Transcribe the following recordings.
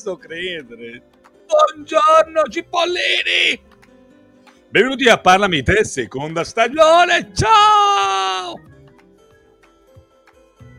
posso credere. Buongiorno, cipollini! Benvenuti a Parlami te, seconda stagione. Ciao!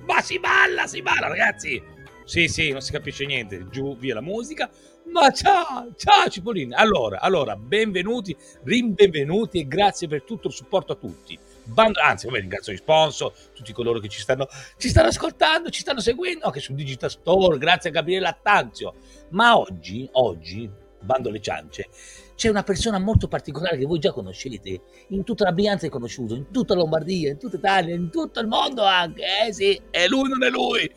Ma si balla, si balla, ragazzi. Sì, sì, non si capisce niente. Giù, via la musica. Ma ciao, ciao Cipollini. Allora, allora, benvenuti, rinbenvenuti e grazie per tutto il supporto a tutti. Bando, anzi, come ringrazio gli sponsor, tutti coloro che ci stanno, ci stanno ascoltando, ci stanno seguendo, anche su Digital Store, grazie a Gabriele Attanzio. Ma oggi, oggi, bando le ciance, c'è una persona molto particolare che voi già conoscete, in tutta la Brianza è conosciuto, in tutta Lombardia, in tutta Italia, in tutto il mondo anche, eh sì, è lui, non è lui.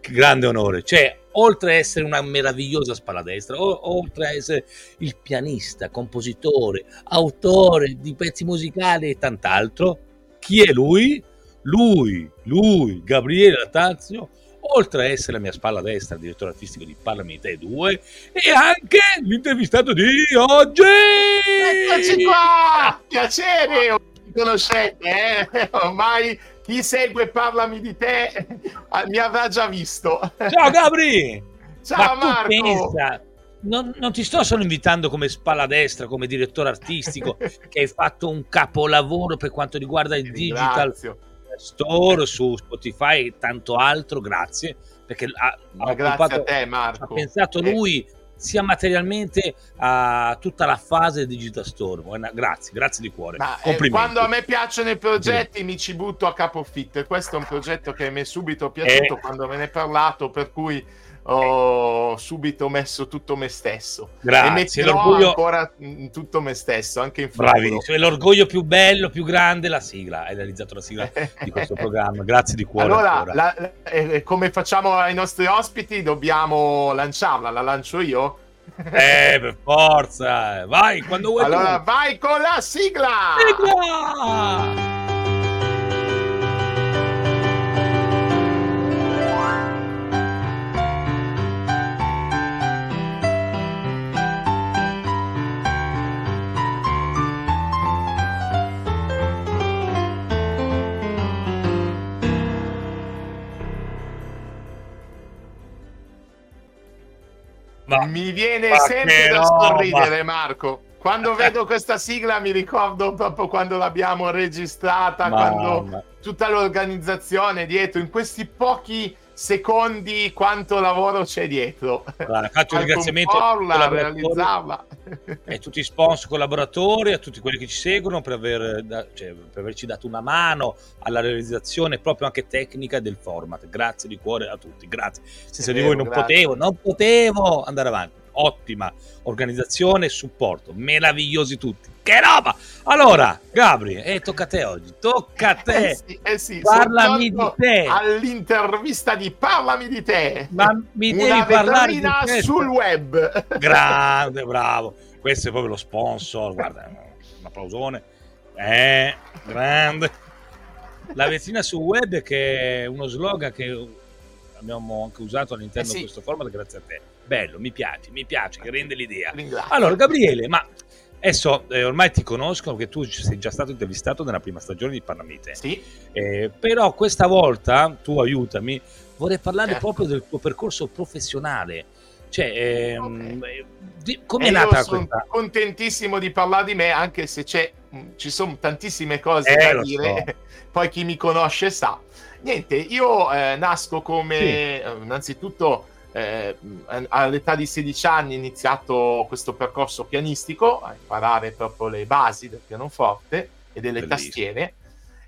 Che grande onore, cioè, oltre a essere una meravigliosa spalla destra, o, oltre a essere il pianista, compositore, autore di pezzi musicali e tant'altro, chi è lui? Lui, lui, Gabriele Latazio, oltre a essere la mia spalla destra, direttore artistico di Parlami Te 2, e anche l'intervistato di oggi! Eccoci qua! Piacere! Conoscete, eh? Ormai chi segue Parlami di te eh, mi avrà già visto. Ciao Gabri! Ciao Ma Marco! Pensa, non, non, ti sto solo invitando come spalla destra, come direttore artistico, che hai fatto un capolavoro per quanto riguarda il digital store su Spotify e tanto altro, grazie. Perché ha, ha grazie a te, Marco. Ha pensato eh. Sia materialmente a tutta la fase Digital Store. Grazie, grazie di cuore. Ma, eh, quando a me piacciono i progetti sì. mi ci butto a capofitto questo è un progetto che mi è subito piaciuto eh. quando me ne hai parlato, per cui ho subito messo tutto me stesso. Grazie, e l'orgoglio... ancora tutto me stesso anche in futuro. È l'orgoglio più bello più grande la sigla. Hai realizzato la sigla di questo programma. Grazie di cuore allora la, la, eh, come facciamo ai nostri ospiti dobbiamo lanciarla. La lancio io? Eh per forza. Vai quando vuoi allora tu. vai con la sigla! Sigla mi viene sempre da sorridere, Marco. Quando vedo questa sigla mi ricordo proprio quando l'abbiamo registrata, ma, quando tutta l'organizzazione dietro, in questi pochi secondi quanto lavoro c'è dietro. Allora, faccio un ringraziamento a realizzarla. E tutti i sponsor collaboratori, a tutti quelli che ci seguono per, aver, cioè, per, averci dato una mano alla realizzazione proprio anche tecnica del format. Grazie di cuore a tutti, grazie. Senza di voi non grazie. potevo, non potevo andare avanti ottima organizzazione e supporto, meravigliosi tutti. Che roba! Allora, Gabri, eh, tocca a te oggi, tocca a te. Eh sì, eh sì, parlami di te. All'intervista di Parlami di te. Ma mi devi Una parlare di te. sul web. Grande, bravo. Questo è proprio lo sponsor, guarda, un applausone. Eh, grande. La vetrina sul web che è uno slogan che abbiamo anche usato all'interno eh sì. di questo format grazie a te bello, mi piace, mi piace, che rende l'idea. Allora, Gabriele, ma adesso eh, ormai ti conosco che tu sei già stato intervistato nella prima stagione di Parlamente. Sì. Eh, però questa volta, tu aiutami, vorrei parlare certo. proprio del tuo percorso professionale. Cioè, ehm, okay. come è nata sono questa? contentissimo di parlare di me, anche se ci sono tantissime cose eh, da dire. So. Poi chi mi conosce sa. Niente, io eh, nasco come, sì. Eh, innanzitutto eh, all'età di 16 anni ho iniziato questo percorso pianistico, a imparare proprio le basi del pianoforte e delle Bellissimo. tastiere,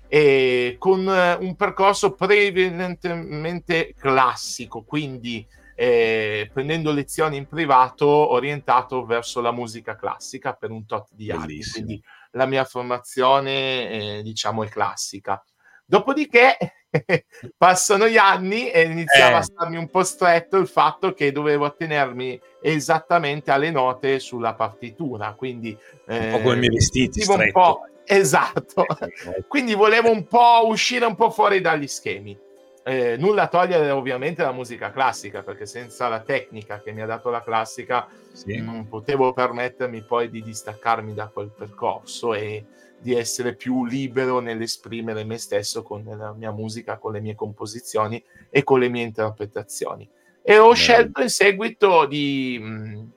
e con eh, un percorso prevalentemente classico, quindi eh, prendendo lezioni in privato orientato verso la musica classica per un tot di Bellissimo. anni. Quindi la mia formazione, eh, diciamo, è classica. Dopodiché passano gli anni e iniziava eh. a starmi un po' stretto il fatto che dovevo attenermi esattamente alle note sulla partitura. Quindi, eh, un po' come i miei vestiti, un po', esatto. Eh, quindi volevo un po' uscire un po' fuori dagli schemi. Eh, nulla togliere ovviamente la musica classica, perché senza la tecnica che mi ha dato la classica sì. non potevo permettermi poi di distaccarmi da quel percorso e di essere più libero nell'esprimere me stesso con la mia musica, con le mie composizioni e con le mie interpretazioni. e ho scelto in seguito di mh,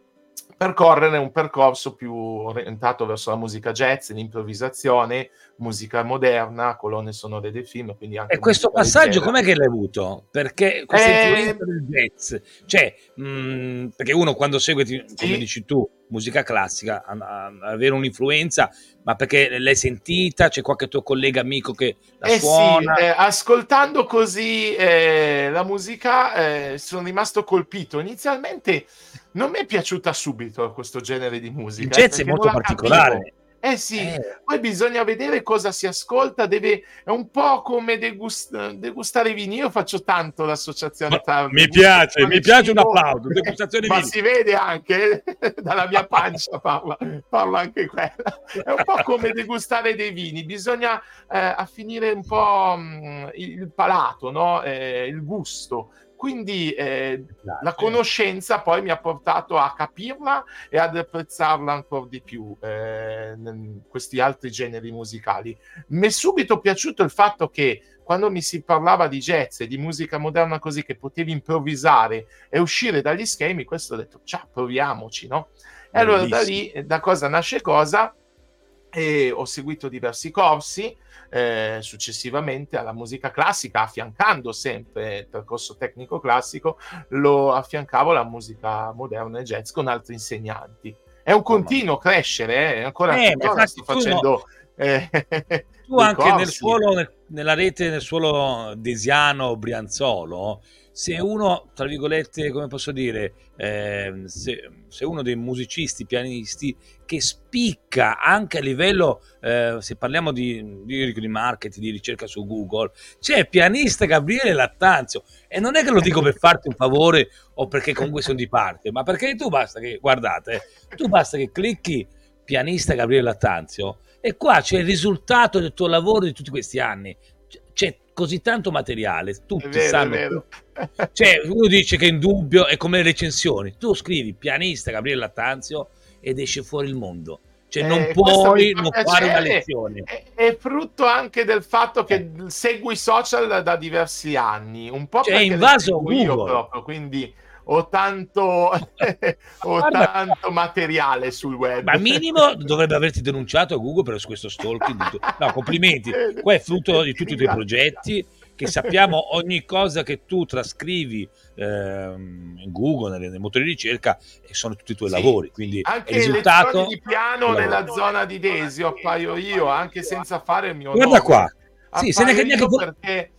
percorrere un percorso più orientato verso la musica jazz, l'improvvisazione, musica moderna, colonne sonore dei film. E questo passaggio com'è che l'hai avuto? Perché questa eh, influenza del jazz, cioè, mh, perché uno quando segue, come sì. dici tu, musica classica, a, a, avere un'influenza, ma perché l'hai sentita? C'è qualche tuo collega amico che la eh suona? Sì, eh, ascoltando così eh, la musica eh, sono rimasto colpito. Inizialmente non mi è piaciuta subito questo genere di musica. Il jazz è molto particolare. Capivo. Eh sì, eh. poi bisogna vedere cosa si ascolta, deve, è un po' come degust- degustare vini. Io faccio tanto l'associazione tra... Mi piace, mi piace un applauso, degustazione Ma si vede anche, dalla mia pancia parla, parla anche quella. È un po' come degustare dei vini, bisogna eh, affinire un po' mh, mm, il palato, no? eh, il gusto quindi eh, la conoscenza poi mi ha portato a capirla e ad apprezzarla ancora di più, eh, questi altri generi musicali. Mi è subito piaciuto il fatto che quando mi si parlava di jazz e di musica moderna così, che potevi improvvisare e uscire dagli schemi, questo ho detto, ciao, proviamoci, no? E allora da lì, da cosa nasce cosa, e ho seguito diversi corsi, eh, successivamente alla musica classica, affiancando sempre il percorso tecnico classico, lo affiancavo alla musica moderna e jazz con altri insegnanti. È un continuo crescere, eh? ancora, eh, ancora sto facendo... No. Eh, tu anche nel suolo, nel, nella rete, nel suolo desiano, brianzolo, se uno, tra virgolette, come posso dire, eh, se, se, uno dei musicisti, pianisti che spicca anche a livello, eh, se parliamo di, di, di, marketing, di ricerca su Google, c'è pianista Gabriele Lattanzio. E non è che lo dico per farti un favore o perché comunque sono di parte, ma perché tu basta che, guardate, tu basta che clicchi pianista Gabriele Lattanzio e qua c'è il risultato del tuo lavoro di tutti questi anni così tanto materiale, tutti vero, sanno. Cioè, uno dice che in dubbio è come le recensioni. Tu scrivi pianista Gabriele Lattanzio ed esce fuori il mondo. Cioè, non eh, puoi non fare una lezione. È, è, frutto anche del fatto che eh. segui i social da, da diversi anni, un po' cioè, è invaso Google. proprio, quindi ho tanto, ho tanto materiale sul web. Ma minimo dovrebbe averti denunciato a Google per questo stalking. No, complimenti. Qua è frutto di tutti i tuoi progetti che sappiamo ogni cosa che tu trascrivi ehm, in Google, nei, nei, motori di ricerca, e sono tutti i tuoi sì, lavori. Quindi anche risultato... di piano nella zona di Desio appaio io, anche senza fare il mio Guarda nome. qua. Sì, se neanche perché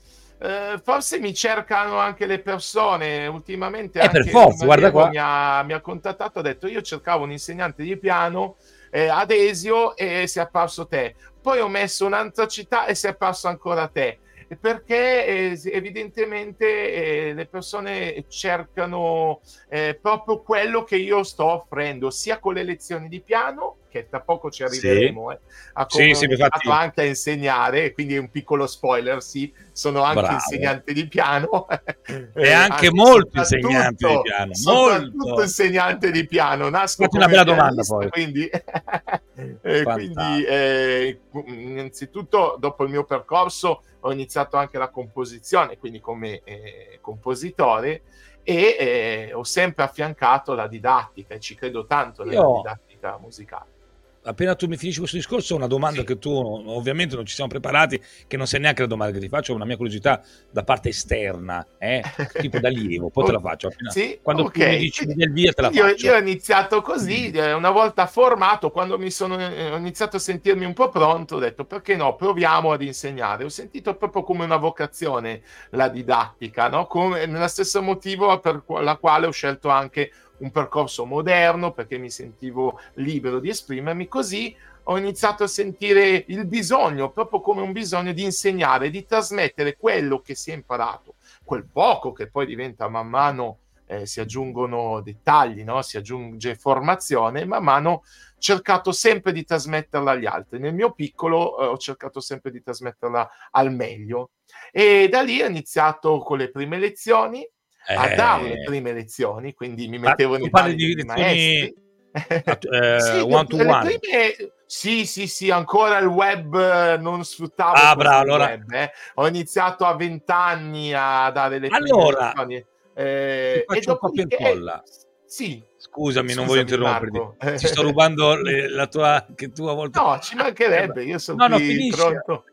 eh, forse mi cercano anche le persone ultimamente. Eh, per forza, guarda qua. Mi ha, mi ha, contattato, ha detto io cercavo un insegnante di piano eh, ad Esio e si è apparso te. Poi ho messo un'altra città e si è apparso ancora te perché eh, evidentemente eh, le persone cercano eh, proprio quello che io sto offrendo, sia con le lezioni di piano, che tra poco ci arriveremo, sì. Eh, a come sì, sì, anche a insegnare, quindi un piccolo spoiler, sì, sono anche Bravo. insegnante di piano. e anche, anche molto insegnante di piano. Soprattutto insegnante di piano. Nasco una bella domanda poi. Quindi, eh, quindi eh, innanzitutto dopo il mio percorso ho iniziato anche la composizione, quindi come eh, compositore, e eh, ho sempre affiancato la didattica e ci credo tanto nella Io... didattica musicale appena tu mi finisci questo discorso, una domanda sì. che tu ovviamente non ci siamo preparati, che non sai neanche la domanda che ti faccio, è una mia curiosità da parte esterna, eh? tipo d'allievo, poi te la faccio. Appena, sì? Quando okay. tu mi dici del via te la io, faccio. Io ho iniziato così, eh, una volta formato, quando mi sono, eh, ho iniziato a sentirmi un po' pronto, ho detto perché no, proviamo ad insegnare. Ho sentito proprio come una vocazione la didattica, no? come, nello stesso motivo per la quale ho scelto anche un percorso moderno perché mi sentivo libero di esprimermi, così ho iniziato a sentire il bisogno, proprio come un bisogno di insegnare, di trasmettere quello che si è imparato, quel poco che poi diventa man mano, eh, si aggiungono dettagli, no? si aggiunge formazione, man mano cercato sempre di trasmetterla agli altri. Nel mio piccolo eh, ho cercato sempre di trasmetterla al meglio. E da lì ho iniziato con le prime lezioni, a dare le prime lezioni, quindi mi mettevo nei panni di lezioni eh, sì, one to one. Prime... Sì, sì, sì, ancora il web eh, non sfruttavo ah, bravo, allora... web, eh. Ho iniziato a vent'anni a dare le allora, lezioni Eh, Ti faccio un copia e incolla. Sì. Scusami, non voglio interromperti. Ci sto rubando le, la tua che tu a volte No, ci mancherebbe, io sono no, no, pronto.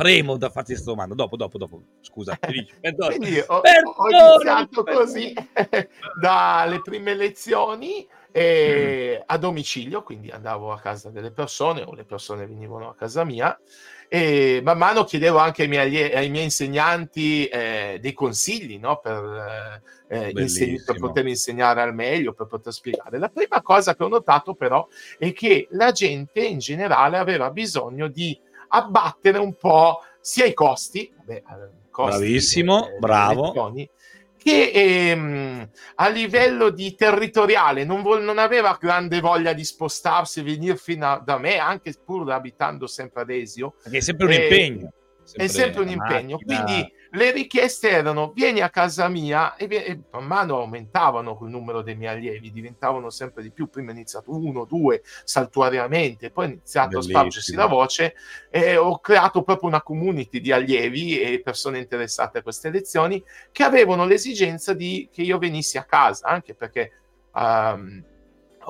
Fremo da farti questa domanda. Dopo, dopo, dopo. Scusa, finisci. Quindi ho, ho iniziato così dalle prime lezioni e mm. a domicilio, quindi andavo a casa delle persone o le persone venivano a casa mia e man mano chiedevo anche ai miei, ai miei insegnanti eh, dei consigli no? per, eh, inseg- per, poter insegnare al meglio, per poter spiegare. La prima cosa che ho notato però è che la gente in generale aveva bisogno di abbattere un po' sia i costi, beh, costi Bravissimo, eh, bravo. Lezioni, che ehm, a livello di territoriale non, vo- non, aveva grande voglia di spostarsi e venire fino a- da me, anche pur abitando sempre ad Esio. Perché è sempre un eh, impegno. Sempre è sempre un impegno. Macchina. Quindi le richieste erano vieni a casa mia e, e, man mano aumentavano il numero dei miei allievi, diventavano sempre di più. Prima è iniziato uno, due, saltuariamente, poi è iniziato Bellissimo. a spargersi la voce e ho creato proprio una community di allievi e persone interessate a queste lezioni che avevano l'esigenza di che io venissi a casa, anche perché um,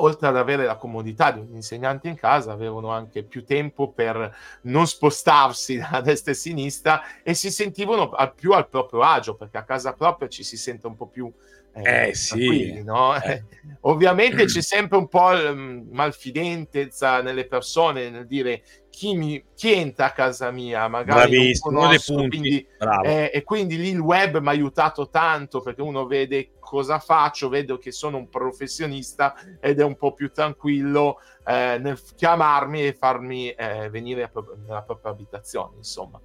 oltre ad avere la comodità di un insegnante in casa, avevano anche più tempo per non spostarsi da destra e sinistra e si sentivano più al proprio agio, perché a casa propria ci si sente un po' più eh, eh sì. No? Eh. Ovviamente c'è sempre un po' malfidenza nelle persone nel dire chi, mi, chi entra a casa mia, magari conosco, uno quindi, eh, e quindi lì il web mi ha aiutato tanto perché uno vede cosa faccio, vedo che sono un professionista ed è un po' più tranquillo eh, nel chiamarmi e farmi eh, venire nella propria abitazione, insomma.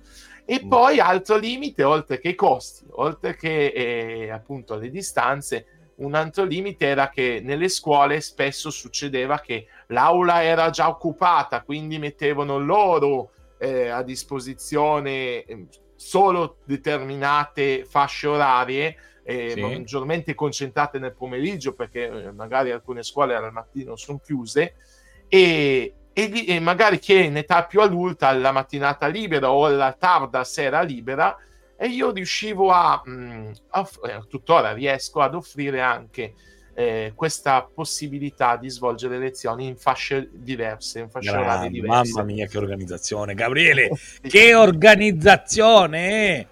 E mm. poi altro limite, oltre che i costi, oltre che eh, appunto le distanze, un altro limite era che nelle scuole spesso succedeva che l'aula era già occupata, quindi mettevano loro eh, a disposizione ehm, solo determinate fasce orarie, eh, sì. maggiormente concentrate nel pomeriggio, perché eh, magari alcune scuole al mattino sono chiuse, e, e, e magari chi è in età più adulta la mattinata libera o la tarda sera libera e io riuscivo a, mh, mm, eh, tuttora riesco ad offrire anche eh, questa possibilità di svolgere lezioni in fasce diverse, in fasce Grande, orarie diverse. Mamma mia, che organizzazione, Gabriele, che organizzazione!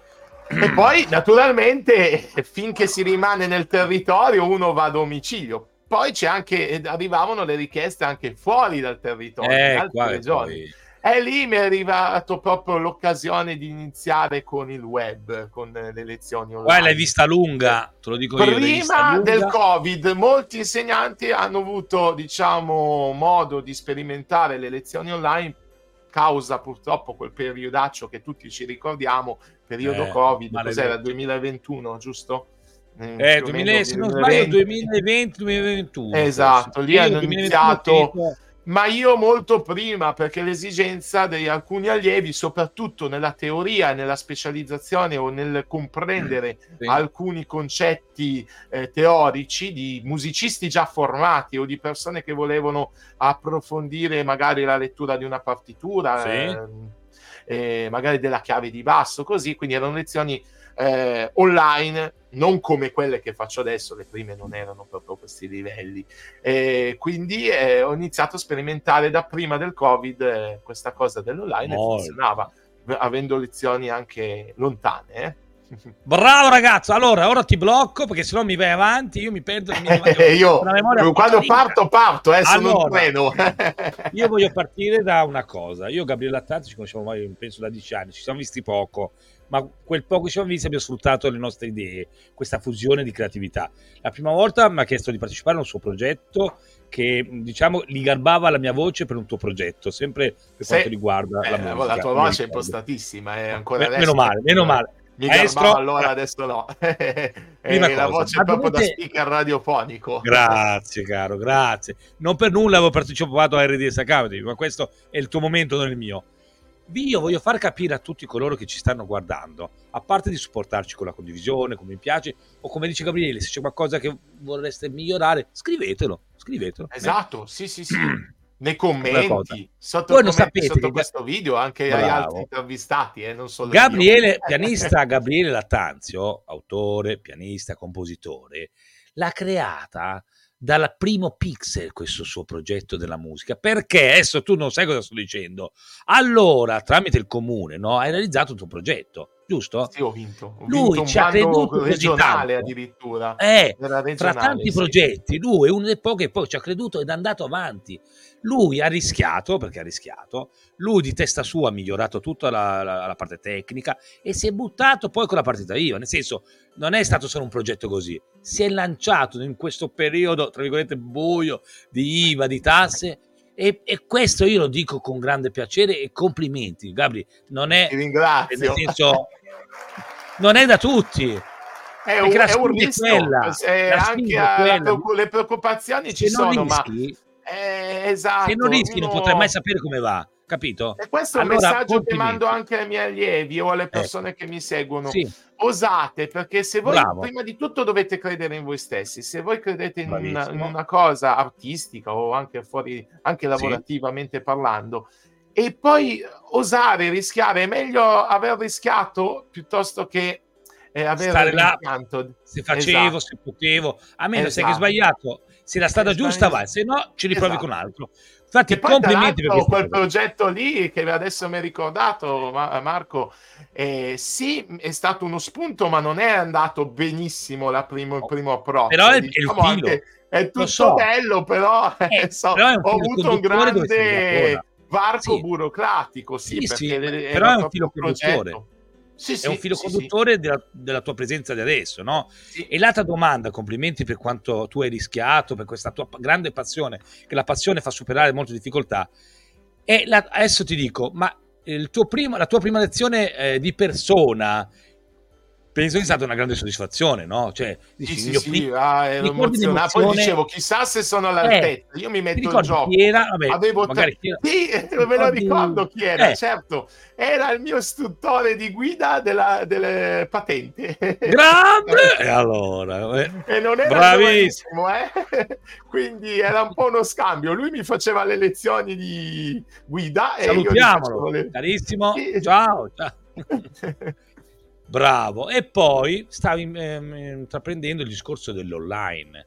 E poi, naturalmente, finché si rimane nel territorio, uno va a domicilio poi c'è anche, arrivavano le richieste anche fuori dal territorio, eh, in altre regioni. Poi... E lì mi è arrivato proprio l'occasione di iniziare con il web, con le lezioni online. Guarda, l'hai vista lunga, te lo dico Prima io. Prima del Covid, molti insegnanti hanno avuto, diciamo, modo di sperimentare le lezioni online causa purtroppo quel periodaccio che tutti ci ricordiamo, periodo eh, Covid, cos'era, 2021, giusto? Eh, 2000, se non sbaglio 2020-2021. Esatto, lì hanno iniziato, ma io molto prima, perché l'esigenza di alcuni allievi, soprattutto nella teoria, nella specializzazione o nel comprendere sì. alcuni concetti eh, teorici di musicisti già formati o di persone che volevano approfondire magari la lettura di una partitura, sì. eh, eh, magari della chiave di basso, così, quindi erano lezioni eh, online, non come quelle che faccio adesso, le prime non erano proprio questi livelli. Eh, quindi eh, ho iniziato a sperimentare da prima del Covid eh, questa cosa dell'online Molto. e funzionava, avendo lezioni anche lontane. Eh. Bravo ragazzo, allora ora ti blocco perché sennò mi vai avanti, io mi perdo mia memoria. io quando parto parto, eh, sono allora, treno. io voglio partire da una cosa, io e Gabriele Lattanzi ci conosciamo penso da dieci anni, ci siamo visti poco, ma quel poco che ci siamo visti abbiamo sfruttato le nostre idee, questa fusione di creatività. La prima volta mi ha chiesto di partecipare a un suo progetto che diciamo gli garbava la mia voce per un tuo progetto, sempre per quanto riguarda eh, la musica. La tua voce è impostatissima, è ancora Beh, Meno male, meno male. Mi Maestro, allora adesso no. è la voce proprio da speaker radiofonico. Grazie, caro, grazie. Non per nulla avevo partecipato a RDS Academy, ma questo è il tuo momento, non il mio io voglio far capire a tutti coloro che ci stanno guardando, a parte di supportarci con la condivisione, come mi piace, o come dice Gabriele, se c'è qualcosa che vorreste migliorare, scrivetelo, scrivetelo. Esatto, sì, sì, sì. nei commenti, sotto, commenti, sapete sotto questo video, anche Bravo. agli altri intervistati, eh, non solo Gabriele, io. pianista Gabriele Lattanzio, autore, pianista, compositore, l'ha creata dal primo pixel questo suo progetto della musica perché adesso tu non sai cosa sto dicendo. Allora tramite il comune no, hai realizzato il tuo progetto giusto? Sì, ho vinto. Ho lui vinto ci ha creduto regionale addirittura. Eh, regionale, tra tanti sì. progetti, lui è uno dei pochi che poi ci ha creduto ed è andato avanti. Lui ha rischiato, perché ha rischiato, lui di testa sua ha migliorato tutta la, la, la parte tecnica e si è buttato poi con la partita IVA, nel senso non è stato solo un progetto così, si è lanciato in questo periodo, tra virgolette, buio di IVA, di tasse e, e, questo io lo dico con grande piacere e complimenti, Gabri. Non è, Ti ringrazio. Senso, non è da tutti. È un, è un rischio. Quella, eh, anche a, le preoccupazioni ci sono, rischi, ma eh, esatto. Se non rischi, uno... non potrai mai sapere come va capito? E questo è un allora, messaggio che mando anche ai miei allievi o alle persone eh. che mi seguono. Sì. Osate, perché se voi Bravo. prima di tutto dovete credere in voi stessi, se voi credete in una, in una, cosa artistica o anche fuori, anche lavorativamente sì. parlando, e poi osare, rischiare, è meglio aver rischiato piuttosto che eh, avere Stare là, se facevo, esatto. se potevo, a meno esatto. se hai sbagliato, se la strada giusta vai, se no ci riprovi esatto. con altro. Infatti, complimenti per quel progetto lì che adesso mi hai ricordato, Marco. Eh, sì, è stato uno spunto, ma non è andato benissimo la primo, il primo approccio. Però è, diciamo è il filo. È tutto so. bello, però, eh, so, però ho avuto un grande varco sì. burocratico. Sì, sì, sì però è un filo conduttore. Sì, è un filo conduttore. Della, della, tua presenza di adesso, no? E l'altra domanda, complimenti per quanto tu hai rischiato, per questa tua grande passione, che la passione fa superare molte difficoltà. E la, adesso ti dico, ma primo, la tua prima lezione eh, di persona penso che sia stata una grande soddisfazione, no? Cioè, dici, sì, sì, sì, ah, ero emozionato. Poi dicevo, chissà se sono all'altezza. Eh, Io mi metto in gioco. Chi era? Vabbè, Avevo tre... Chi era? Sì, me lo ricordo chi era, eh. certo. Era il mio istruttore di guida della, delle patenti. Grande! e allora... Eh. E non era bravissimo, eh? Quindi era un po' uno scambio. Lui mi faceva le lezioni di guida Salutiamolo, le... carissimo. Ciao, ciao. Bravo. E poi stavi ehm, intraprendendo il discorso dell'online.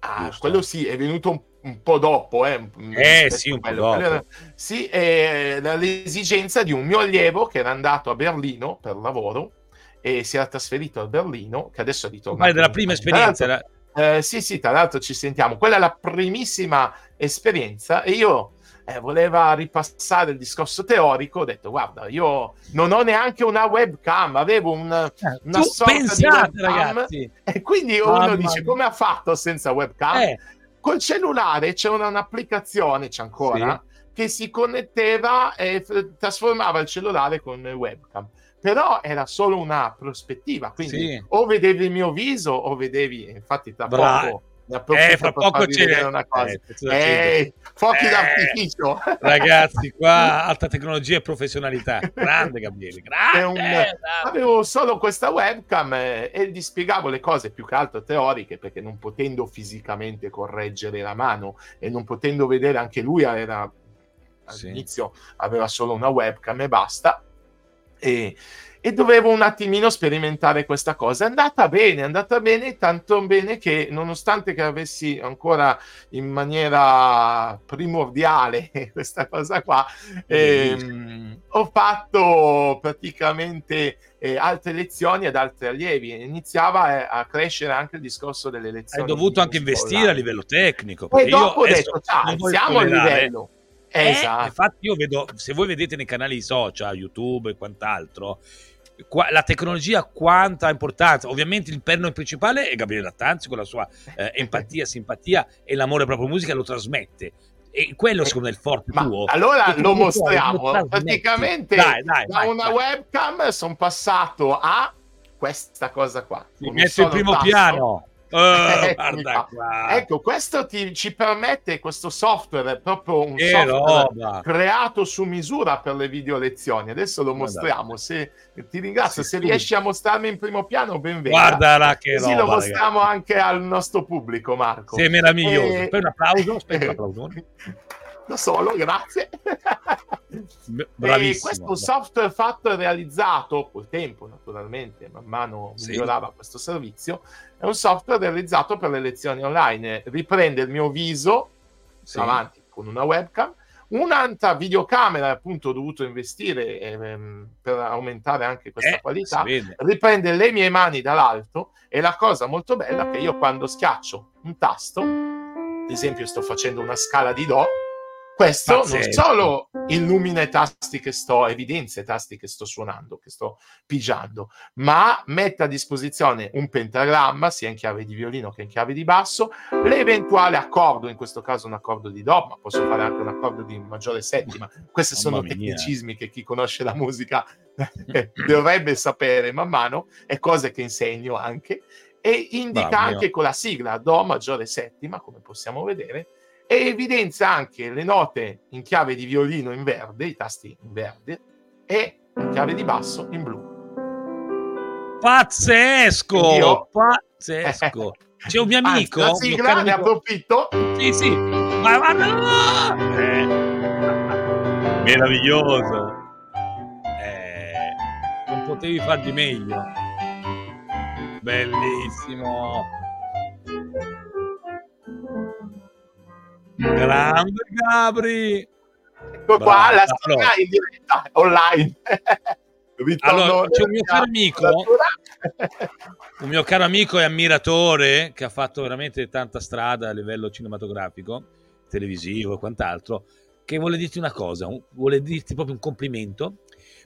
Ah, giusto? quello sì, è venuto un, un po' dopo. Eh, eh sì, un po' dopo. Era, sì, eh, l'esigenza di un mio allievo che era andato a Berlino per lavoro e si era trasferito a Berlino, che adesso è ritornato. Ma della prima esperienza? Era... Eh, sì, sì, tra l'altro ci sentiamo. Quella è la primissima esperienza e io eh, voleva ripassare il discorso teorico, ho detto guarda, io non ho neanche una webcam, avevo un, eh, una sorta pensate, di webcam ragazzi. e quindi Mamma uno dice come ha fatto senza webcam? Eh. Col cellulare c'è una, un'applicazione, c'è ancora, sì. che si connetteva e f- trasformava il cellulare con webcam però era solo una prospettiva, quindi sì. o vedevi il mio viso o vedevi, infatti tra Bra- poco eh, fra poco c'è una cosa. Eh, eh, fuochi eh, d'artificio. Ragazzi, qua alta tecnologia e professionalità. Grande Gabriele, grande. Un, avevo solo questa webcam eh, e gli spiegavo le cose più che altro teoriche perché non potendo fisicamente correggere la mano e non potendo vedere anche lui era all'inizio sì. aveva solo una webcam e basta. E, e dovevo un attimino sperimentare questa cosa. È andata bene, è andata bene, tanto bene che nonostante che avessi ancora in maniera primordiale questa cosa qua, ehm, ho fatto praticamente eh, altre lezioni ad altri allievi. Iniziava eh, a crescere anche il discorso delle lezioni. Hai dovuto anche investire a livello tecnico. E dopo ho detto, ciao, siamo a livello. Eh, esatto. Infatti, io vedo, se voi vedete nei canali social, YouTube e quant'altro, la tecnologia quanta importanza. Ovviamente il perno principale è Gabriele Lattanzi con la sua eh, empatia, simpatia e l'amore proprio musica lo trasmette. E quello secondo me è il forte Ma tuo. Allora lo mostriamo. Lo Praticamente dai, dai, da vai, una vai. webcam sono passato a questa cosa qua. Ti metto il primo tasto. piano. Oh, ecco, questo ti, ci permette, questo software è proprio un che software roba. creato su misura per le video lezioni. Adesso lo mostriamo. Se, ti ringrazio, sì, se sì. riesci a mostrarmi in primo piano, ben venga. Guardala che Così roba, lo mostriamo ragazzi. anche al nostro pubblico, Marco. Sei meraviglioso. E... Poi un applauso, aspetta un applauso. Da solo, grazie. Bravissimo. E questo software fatto e realizzato col tempo, naturalmente, man mano sì. migliorava questo servizio, è un software realizzato per le lezioni online. Riprende il mio viso sì. davanti con una webcam Un'altra videocamera, appunto, ho dovuto investire ehm, per aumentare anche questa eh, qualità. Riprende le mie mani dall'alto e la cosa molto bella è che io quando schiaccio un tasto, ad esempio sto facendo una scala di Do, questo Pazzesco. non solo illumina i tasti che sto, evidenzia i tasti che sto suonando, che sto pigiando, ma mette a disposizione un pentagramma, sia in chiave di violino che in chiave di basso, l'eventuale accordo, in questo caso un accordo di Do, ma posso fare anche un accordo di maggiore settima. Questi sono Mamma tecnicismi mia. che chi conosce la musica dovrebbe sapere man mano, e cose che insegno anche, e indica Bravo, anche con la sigla Do maggiore settima, come possiamo vedere, e evidenzia anche le note in chiave di violino in verde, i tasti in verde, e in chiave di basso in blu. Pazzesco! Io... Pazzesco! C'è un mio amico. Anzi, la sigla, ne approfitto. Sì, sì. Ma, ma no! Eh. Meraviglioso. Eh, non potevi far di meglio. Bellissimo. Grande Gabri. Ecco qua la allora. in diretta online. allora, c'è un mio caro amico, un mio caro amico e ammiratore che ha fatto veramente tanta strada a livello cinematografico, televisivo e quant'altro, che vuole dirti una cosa, vuole dirti proprio un complimento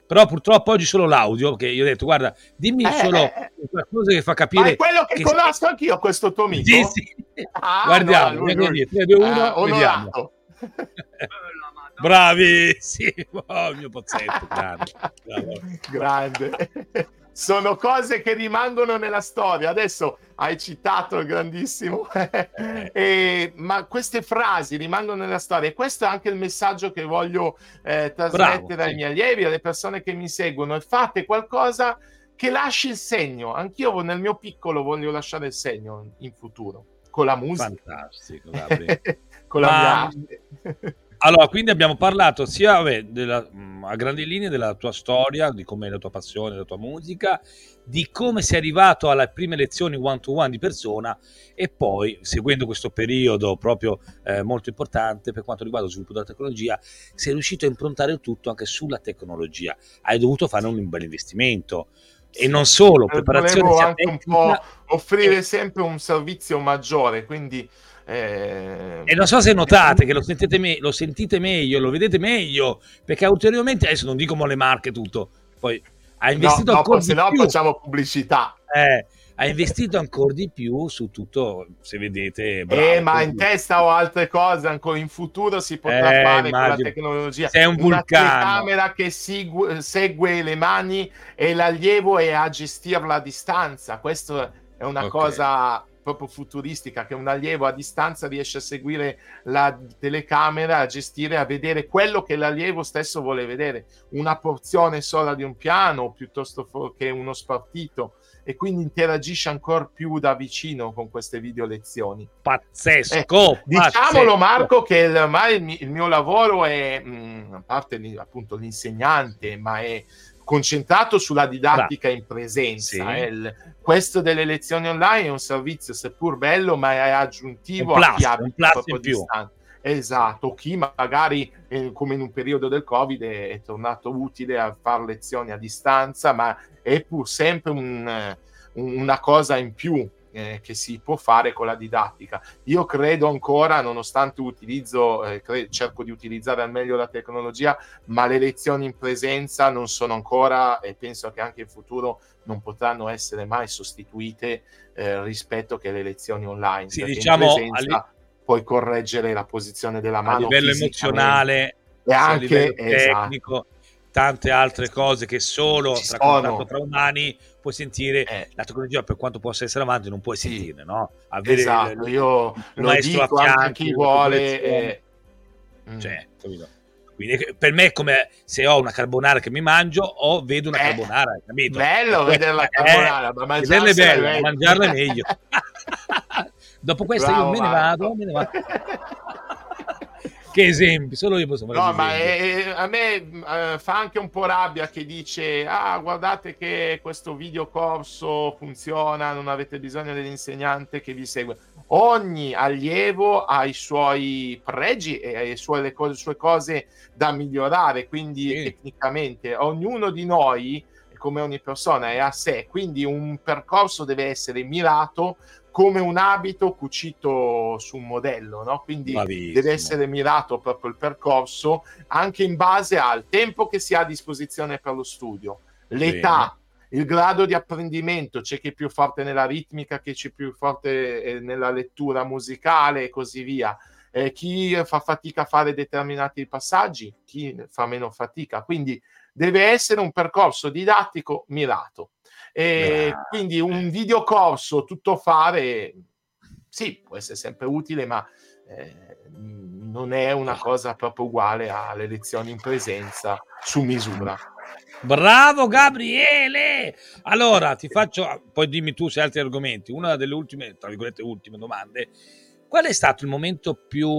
però purtroppo oggi solo l'audio, che io ho detto, guarda, dimmi eh, solo eh, eh. qualcosa che fa capire... Ma è quello che, che conosco sei... anch'io, questo tuo amico. Sì, sì. Ah, Guardiamo, no, lui, lui. 3, 2, 1, uh, vediamo. Bravissimo, oh, mio pozzetto, grande. grande sono cose che rimangono nella storia. Adesso hai citato il grandissimo, e, ma queste frasi rimangono nella storia. E questo è anche il messaggio che voglio eh, trasmettere Bravo, ai sì. miei allievi, alle persone che mi seguono. Fate qualcosa che lasci il segno. Anch'io nel mio piccolo voglio lasciare il segno in futuro con la musica. Fantastico, con la mia arte. Allora, quindi abbiamo parlato sia vabbè, della, mm, a grandi linee della tua storia, di come la tua passione, la tua musica, di come sei arrivato alle prime lezioni one to one di persona e poi, seguendo questo periodo proprio eh, molto importante per quanto riguarda lo sviluppo della tecnologia, sei riuscito a improntare tutto anche sulla tecnologia. Hai dovuto fare un bel investimento e non solo, preparazione anche tecnica, un po' offrire sempre un servizio maggiore, quindi eh... E non so se notate che lo sentite, me- lo sentite meglio, lo vedete meglio, perché ulteriormente, adesso non dico le marche tutto, poi ha investito no, ancora no, di no più. facciamo pubblicità. Eh, ha investito ancora di più su tutto, se vedete. Bravo, eh, ma in testa ho altre cose, ancora in futuro si potrà eh, fare immagino. con la tecnologia. Sei un vulcano. Una telecamera che segue, segue le mani e l'allievo e a gestirla a distanza. Questa è una okay. cosa proprio futuristica che un allievo a distanza riesce a seguire la telecamera, a gestire, a vedere quello che l'allievo stesso vuole vedere, una porzione sola di un piano piuttosto che uno spartito e quindi interagisce ancora più da vicino con queste video lezioni. Pazzesco! Eh, diciamolo Marco che ormai il, il, mio lavoro è, mh, mm, a parte appunto l'insegnante, ma è concentrato sulla didattica in presenza. Sì. Eh. Il, questo delle lezioni online è un servizio seppur bello, ma è aggiuntivo un plus, a chi ha un plus in più. Esatto, chi magari eh, come in un periodo del Covid è, è, tornato utile a fare lezioni a distanza, ma è pur sempre un, una cosa in più eh, che si può fare con la didattica. Io credo ancora, nonostante utilizzo, eh, cre- cerco di utilizzare al meglio la tecnologia, ma le lezioni in presenza non sono ancora, e penso che anche in futuro non potranno essere mai sostituite eh, rispetto che le lezioni online. Sì, diciamo, li... puoi correggere la posizione della mano a livello emozionale e anche esatto. tecnico tante altre cose che solo tra contatto tra umani puoi sentire eh. la tecnologia per quanto possa essere avanti non puoi sì. sentire no? avere esatto, il, io il lo dico a anche chi vuole eh. Cioè, quindi per me è come se ho una carbonara che mi mangio o vedo una eh, carbonara capito? bello vedere la carbonara ma mangiarla è bello, meglio. mangiarla è meglio dopo questo Bravo, io me ne vado, me ne vado che esempi, solo io posso fare No, ma è, a me uh, fa anche un po' rabbia che dice, ah, guardate che questo videocorso funziona, non avete bisogno dell'insegnante che vi segue. Ogni allievo ha i suoi pregi e le sue, le cose, sue cose da migliorare, quindi sì. tecnicamente ognuno di noi come ogni persona è a sé, quindi un percorso deve essere mirato come un abito cucito su un modello, no? quindi Bravissimo. deve essere mirato proprio il percorso anche in base al tempo che si ha a disposizione per lo studio, l'età, Bene. il grado di apprendimento, c'è chi è più forte nella ritmica, chi è più forte eh, nella lettura musicale e così via. Eh, chi fa fatica a fare determinati passaggi, chi fa meno fatica. Quindi deve essere un percorso didattico mirato. E quindi un videocorso tutto fare, sì, può essere sempre utile, ma eh, non è una cosa proprio uguale alle lezioni in presenza su misura. Bravo Gabriele! Allora ti faccio, poi dimmi tu se hai altri argomenti. Una delle ultime, tra virgolette, ultime domande Qual è stato il momento più,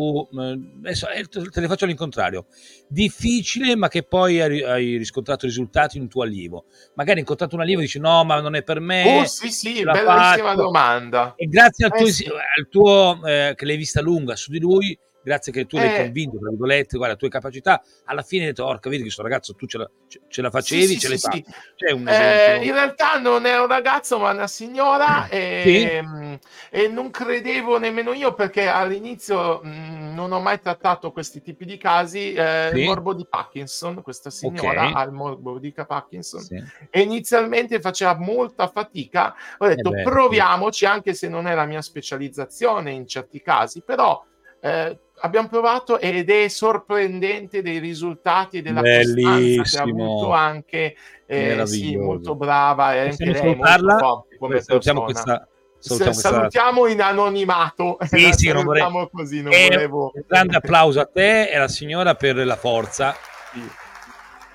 adesso eh, te le faccio all'incontrario, difficile ma che poi hai, riscontrato risultati in un tuo allievo? Magari hai incontrato un allievo e dici no ma non è per me. Oh sì sì, bellissima faccio. domanda. E grazie al eh, tuo, sì. al tuo eh, che l'hai vista lunga su di lui, grazie che tu eh. l'hai convinto, tra virgolette, guarda, le tue capacità, alla fine hai detto, orca, vedi che questo ragazzo tu ce la, ce la facevi, sì, ce l'hai sì, fatta. Sì. Eh, in realtà non è un ragazzo, ma una signora ah, e, ehm, e, non credevo nemmeno io perché all'inizio mh, mm, non ho mai trattato questi tipi di casi. Eh, il morbo di Parkinson, questa signora okay. ha il morbo di Parkinson e inizialmente faceva molta fatica. Ho detto, eh beh, proviamoci, anche se non è la mia specializzazione in certi casi, però... Eh, abbiamo provato ed è sorprendente dei risultati della Bellissimo. costanza che ha avuto anche eh, sì, molto brava e anche lei molto come salutiamo questa, salutiamo, salutiamo in anonimato. Sì, sì, non vorrei... così, non volevo... un grande applauso a te e alla signora per la forza. Sì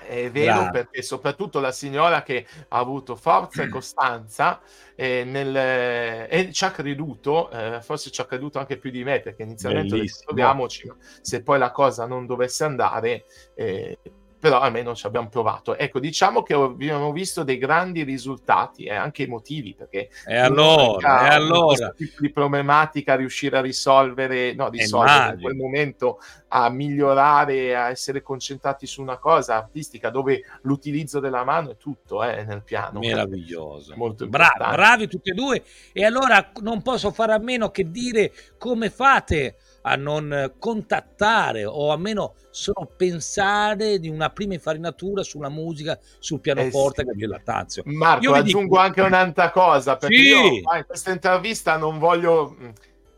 è vero Bravo. perché soprattutto la signora che ha avuto forza e costanza eh, nel, eh, e ci ha creduto, eh, forse ci ha creduto anche più di me perché inizialmente proviamoci, se poi la cosa non dovesse andare eh, però almeno ci abbiamo provato. Ecco, diciamo che abbiamo visto dei grandi risultati, eh, anche emotivi, perché e allora, e allora. tipo di problematica riuscire a risolvere, no, risolvere in quel momento, a migliorare, a essere concentrati su una cosa artistica dove l'utilizzo della mano è tutto eh, nel piano. Meraviglioso. Molto Bra- bravi tutti e due. E allora non posso fare a meno che dire come fate a non contattare o almeno solo pensare di una prima infarinatura sulla musica sul pianoforte eh sì. Gabriele Lattanzio. Marco, io aggiungo dico... anche un'altra cosa, perché sì. io in questa intervista non voglio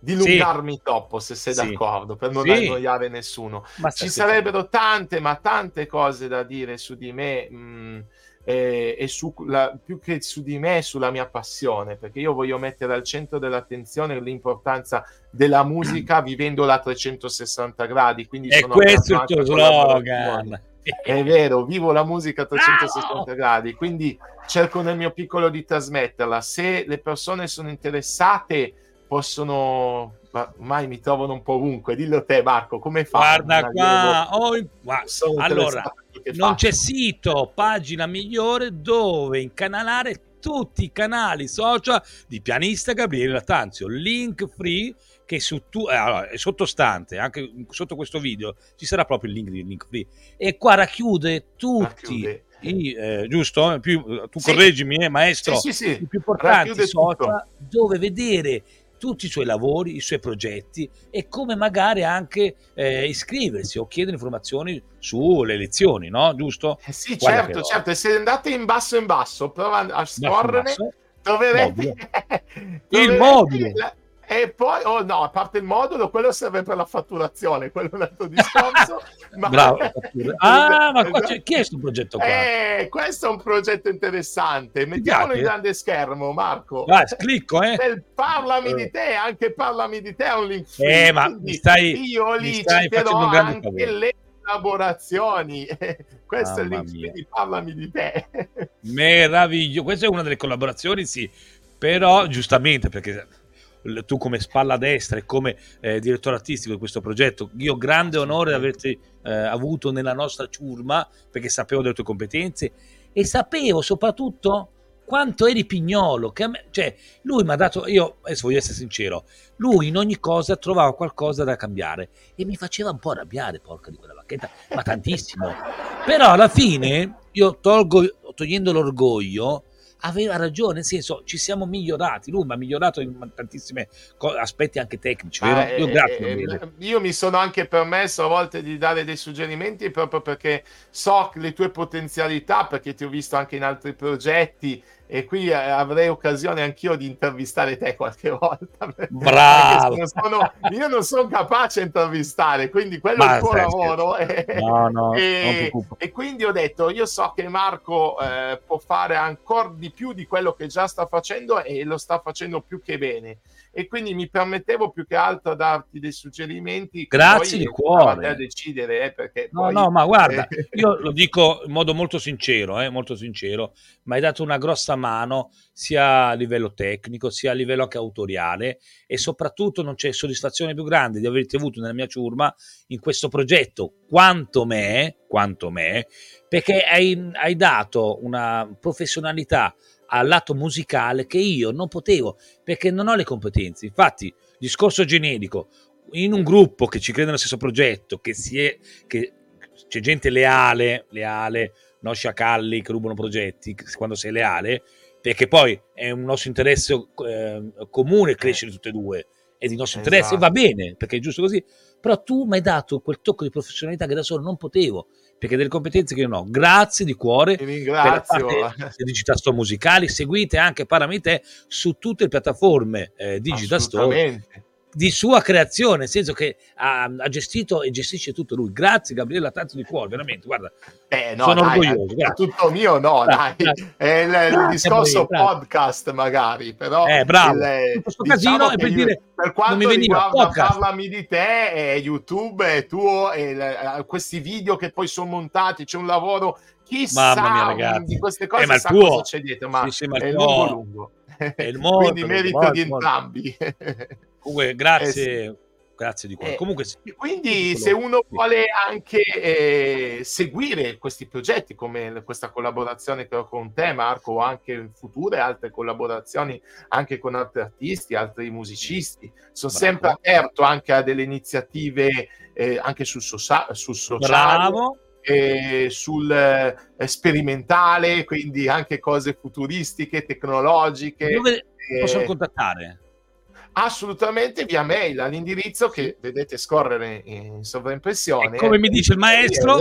dilungarmi sì. troppo, se sei sì. d'accordo, per non sì. annoiare nessuno. Ma Ci sarebbero tante, ma tante cose da dire su di me. Mh, e, e su la, più che su di me, sulla mia passione, perché io voglio mettere al centro dell'attenzione l'importanza della musica vivendola a 360 gradi. Quindi e questo è il tuo slogan. È vero, vivo la musica a 360 gradi, quindi cerco nel mio piccolo di trasmetterla. Se le persone sono interessate, possono ormai mi trovano un po' ovunque. Dillo te, Marco, come fai? Guarda qua, oh, guarda. allora non c'è sito, pagina migliore dove incanalare tutti i canali social di pianista Gabriele Lattanzio. Link free che su tu, eh, allora, è sottostante, anche sotto questo video ci sarà proprio il link di link free. E qua racchiude tutti. Racchiude. I, eh, giusto? Più, tu sì. correggimi, eh, maestro. Sì, sì, I più importanti social dove vedere tutti i suoi lavori, i suoi progetti e come magari anche eh, iscriversi o chiedere informazioni sulle lezioni, no? Giusto? Eh sì, Guarda certo, certo. E se andate in basso in basso, prova a scorrere, troverete... il modulo. La e poi, oh no, a parte il modulo, quello serve per la fatturazione, quello è un altro discorso. ma... Bravo. Ah, ma qua c'è... chi è questo progetto qua? Eh, questo è un progetto interessante. Mettiamolo in grande schermo, Marco. Vai, clicco, eh. Nel parlami eh. di te, anche parlami di te è un link. Eh, ma mi stai, io lì stai citerò anche favore. le collaborazioni. questo Mamma è il link di parlami di te. Meraviglioso. Questa è una delle collaborazioni, sì. Però, giustamente, perché tu come spalla destra e come eh, direttore artistico di questo progetto, io grande onore di averti eh, avuto nella nostra ciurma perché sapevo delle tue competenze e sapevo soprattutto quanto eri pignolo, che me, cioè lui mi ha dato, io adesso voglio essere sincero, lui in ogni cosa trovava qualcosa da cambiare e mi faceva un po' arrabbiare, porca di quella bacchetta, ma tantissimo. Però alla fine io tolgo, togliendo l'orgoglio, aveva ragione, nel senso ci siamo migliorati, lui mi ha migliorato in tantissimi aspetti anche tecnici. Ah, io, eh, grazie, eh, io mi sono anche permesso a volte di dare dei suggerimenti proprio perché so le tue potenzialità, perché ti ho visto anche in altri progetti e qui eh, avrei occasione anch'io di intervistare te qualche volta. Bravo! Sono, io non sono capace di intervistare, quindi quello Ma è il tuo lavoro. no, no, e, e, quindi ho detto, io so che Marco eh, può fare ancora di più di quello che già sta facendo e lo sta facendo più che bene e quindi mi permettevo più che altro darti dei suggerimenti. Grazie di cuore. A decidere, eh, perché no, poi... no, ma guarda, io lo dico in modo molto sincero, eh, molto sincero, ma hai dato una grossa mano sia a livello tecnico, sia a livello anche autoriale e soprattutto non c'è soddisfazione più grande di averti avuto nella mia ciurma in questo progetto, quanto me, quanto me, perché hai, hai dato una professionalità al lato musicale che io non potevo perché non ho le competenze. Infatti, discorso generico, in un gruppo che ci crede nello stesso progetto, che, è, che c'è gente leale, leale, non sciacalli che rubano progetti quando sei leale, perché poi è un nostro interesse eh, comune crescere tutte e due è di nostro esatto. interesse va bene perché è giusto così però tu mi hai dato quel tocco di professionalità che da solo non potevo perché delle competenze che io non ho. Grazie di cuore. Ti ringrazio. Per Digital Store musicali. Seguite anche Paramite su tutte le piattaforme eh, Digital Store di sua creazione, nel senso che ha, ha, gestito e gestisce tutto lui. Grazie Gabriele, tanto di cuore, veramente, guarda. Eh, no, sono dai, orgoglioso. È, tutto mio, no, dai. dai. È il, il discorso bravo. podcast magari, però... Eh, bravo. Il, questo diciamo casino è per dire... Per quanto riguarda Parlami di te, eh, YouTube è tuo, eh, questi video che poi sono montati, c'è un lavoro chissà Mamma mia, di queste cose, eh, ma sa tuo, cosa c'è dietro, ma, sì, sì, ma è lungo lungo. È il molto, Quindi merito di entrambi. Comunque, grazie. Eh, sì. Grazie di cuore. Eh, Comunque, quindi, se uno vuole anche eh, seguire questi progetti, come questa collaborazione che ho con te, Marco, o anche in future altre collaborazioni anche con altri artisti, altri musicisti, sono Bravo. sempre aperto anche a delle iniziative eh, anche sul, so- sul sociale. Bravo. Eh, sul eh, sperimentale, quindi anche cose futuristiche, tecnologiche. Dove possono contattare? Assolutamente via mail all'indirizzo che vedete scorrere in sovraimpressione. E come mi dice il maestro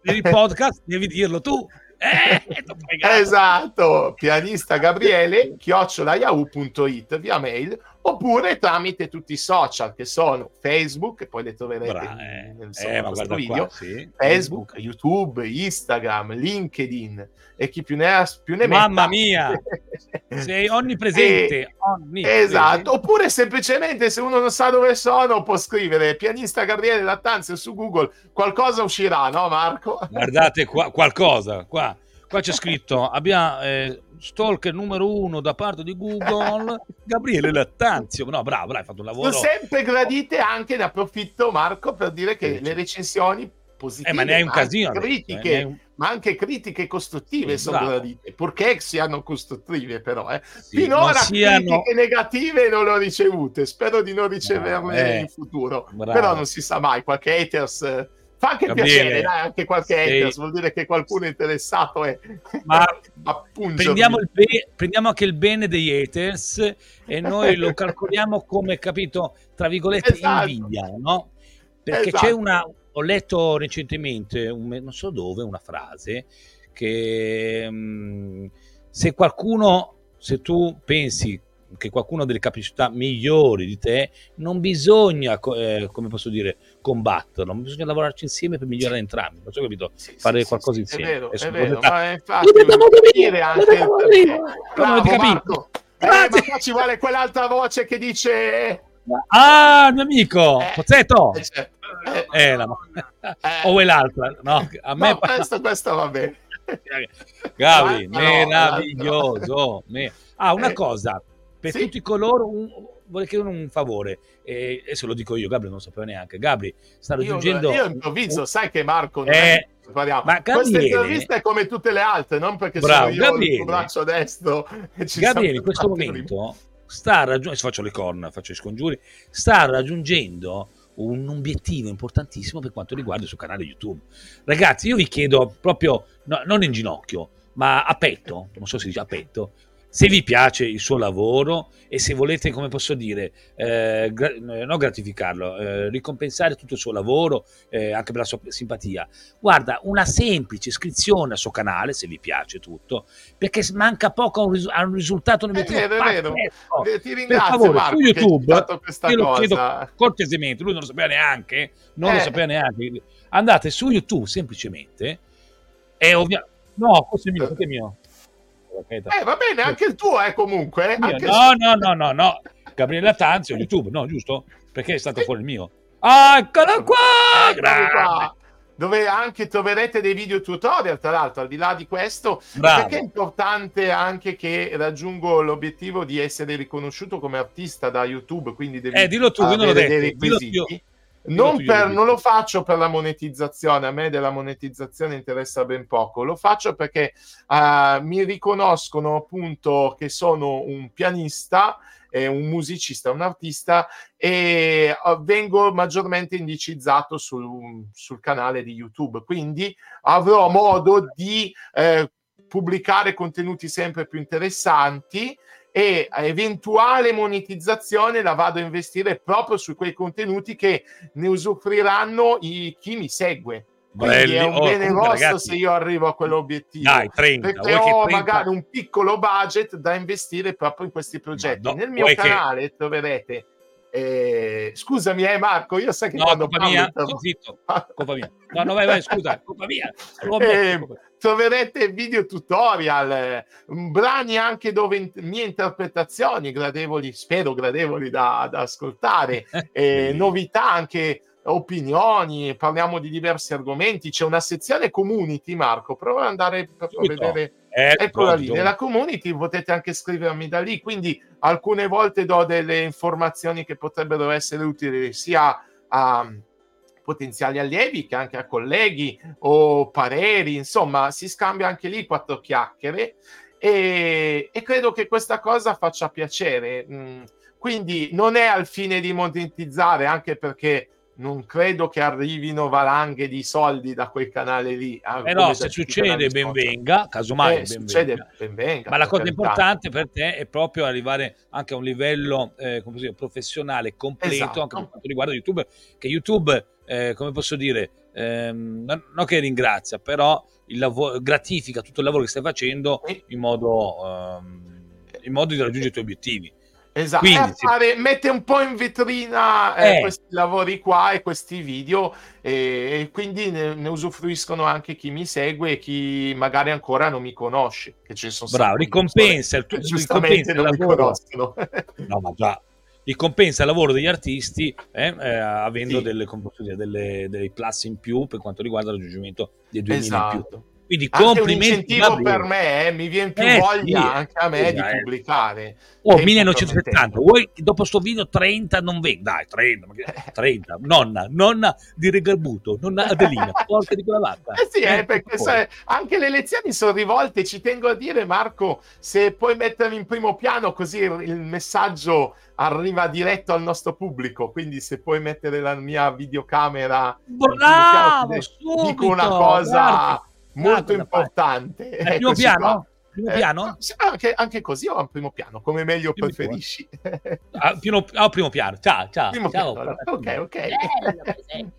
del podcast, devi dirlo tu. Eh, esatto, pianista Gabriele chiocciolaiau.it via mail oppure tramite tutti i social che sono Facebook, poi le troverete Bra- eh, nel eh, nostro video, qua, sì. Facebook, YouTube, Instagram, LinkedIn e chi più ne ha più ne metta. Mamma mia! Sei onnipresente, e, onnipresente. Esatto, oppure semplicemente se uno non sa dove sono può scrivere pianista Gabriele Lattanzio su Google, qualcosa uscirà, no Marco? Guardate qua, qualcosa, qua, qua c'è scritto, abbiamo... Eh, stalker numero uno da parte di Google, Gabriele Lattanzio. No, bravo, hai fatto un lavoro. Sono sempre gradite anche, ne approfitto Marco per dire che le recensioni positive, eh, ma ne hai un casino, critiche, eh, un... ma anche critiche costruttive sì, sono bravo. gradite, purché siano costruttive però. Eh. Sì, Finora siano... critiche negative non le ho ricevute, spero di non riceverle eh, in futuro, bravo. però non si sa mai, qualche haters Fa anche Gabriele, piacere, dai, anche qualche haters, vuol dire che qualcuno è interessato e Ma prendiamo, be- prendiamo, anche il bene degli haters e noi lo calcoliamo come, capito, tra virgolette, esatto. invidia, no? Perché esatto. c'è una... Ho letto recentemente, un, non so dove, una frase che mh, mm, se qualcuno, se tu pensi che qualcuno ha delle capacità migliori di te, non bisogna, eh, come posso dire, combatterlo, bisogna lavorarci insieme per migliorare entrambi. Non so capito, sì, fare sì, qualcosa sì, insieme. È vero, è vero, ma infatti dire anche Bravo, Marco. Eh, ma ci vuole quell'altra voce che dice Ah, mio amico, eh, Pozzetto. Eh, certo. eh, eh, la... eh, o quell'altra, no, a me no, questo, questo va bene. Gabri, meraviglioso. Ah, una cosa, per sì? tutti coloro, un, vorrei chiedere un favore, e, se lo dico io, Gabri non lo sapeva neanche. Gabri, sta raggiungendo... Io, io improvviso, un... sai che Marco eh, è... Ma. Questa intervista è come tutte le altre, non perché Bravo, sono io Gabriele, il braccio destro. E ci Gabriele in questo momento sta raggiungendo, faccio le corna, faccio i scongiuri, sta raggiungendo un obiettivo importantissimo per quanto riguarda il suo canale YouTube. Ragazzi, io vi chiedo proprio, no, non in ginocchio, ma a petto, non so se dice a petto, se vi piace il suo lavoro e se volete, come posso dire, eh, gra- eh, non gratificarlo, eh, ricompensare tutto il suo lavoro, eh, anche per la sua simpatia, guarda, una semplice iscrizione al suo canale, se vi piace tutto, perché manca poco a un, ris- a un risultato, un è vero, vero. Ti ringrazio, per favore, Marco, su YouTube, io lo chiedo cortesemente, lui non lo sapeva neanche, non lo eh. sapeva neanche, andate su YouTube semplicemente e ovviamente... No, questo è mio, questo è mio. Eh, va bene, anche il tuo eh, comunque. no, no, no, no, no. Gabriele Tanzio, YouTube, no, giusto? Perché è stato fuori il mio. Ah, eccolo qua! Qua! Dove anche troverete dei video tutorial, tra l'altro, al di là di questo, Bravo. perché è importante anche che raggiungo l'obiettivo di essere riconosciuto come artista da YouTube, quindi devi eh, dillo tu, non l'ho detto. Dillo non, per, non, lo faccio per la monetizzazione, a me della monetizzazione interessa ben poco, lo faccio perché uh, mi riconoscono appunto che sono un pianista, eh, un musicista, un artista e uh, vengo maggiormente indicizzato sul, sul, canale di YouTube, quindi avrò modo di eh, pubblicare contenuti sempre più interessanti e eventuale monetizzazione la vado a investire proprio su quei contenuti che ne usufruiranno i, chi mi segue. Quindi Belli. è un oh, bene ragazzi, se io arrivo a quell'obiettivo. Dai, 30, perché ho 30... magari un piccolo budget da investire proprio in questi progetti. No, Nel mio canale che... troverete eh, scusami, eh, Marco, io sai che no, quando parlo... Mia, zitto, colpa mia. No, no, vai, vai, scusa, colpa mia. Eh, troverete video tutorial, brani anche dove in, mie interpretazioni gradevoli, spero gradevoli da, da ascoltare, eh, novità anche opinioni, parliamo di diversi argomenti. C'è una sezione community, Marco. Prova ad andare a vedere. Ecco, Eccola lì. Nella community potete anche scrivermi da lì. Quindi alcune volte do delle informazioni che potrebbero essere utili sia a potenziali allievi che anche a colleghi o pareri. Insomma, si scambia anche lì quattro chiacchiere. E, e credo che questa cosa faccia piacere. Mm, quindi non è al fine di monetizzare, anche perché non credo che arrivino valanghe di soldi da quel canale lì. Ah, eh no, se succede ben venga, casomai eh, ben succede venga. ben venga. Ma la cosa importante per te è proprio arrivare anche a un livello eh, dire, professionale completo esatto. anche per quanto riguarda YouTube, che YouTube, eh, come posso dire, ehm, non, che ringrazia, però il lavoro, gratifica tutto il lavoro che stai facendo in modo, ehm, in modo di raggiungere i tuoi obiettivi Esatto, Quindi, fare, mette un po' in vetrina eh, eh. questi lavori qua e questi video e, e quindi ne, ne, usufruiscono anche chi mi segue e chi magari ancora non mi conosce. Che ci sono Bravo, ricompensa il tuo giustamente non mi conoscono. no, ma già ricompensa il lavoro degli artisti eh, eh, avendo sì. delle, delle, delle plus in più per quanto riguarda il raggiungimento dei 2000 esatto. in più. Quindi anche un incentivo per me, eh, mi viene più eh, voglia sì, anche a me sì, di eh. pubblicare. Oh, 1970, vuoi dopo sto video 30 non vengo, dai 30, 30, nonna, nonna di Regalbuto, nonna Adelina, porca di quella vacca. Eh sì, eh, perché sai, anche le lezioni sono rivolte, ci tengo a dire Marco, se puoi mettermi in primo piano così il messaggio arriva diretto al nostro pubblico, quindi se puoi mettere la mia videocamera, Bravo, piano, dico una cosa... Guarda molto importante. È primo piano? Primo eh, piano? Anche, anche, così o a primo piano, come meglio primo preferisci. Ah, primo, ah, primo piano, ciao, ciao. Primo ciao piano, ok, ok.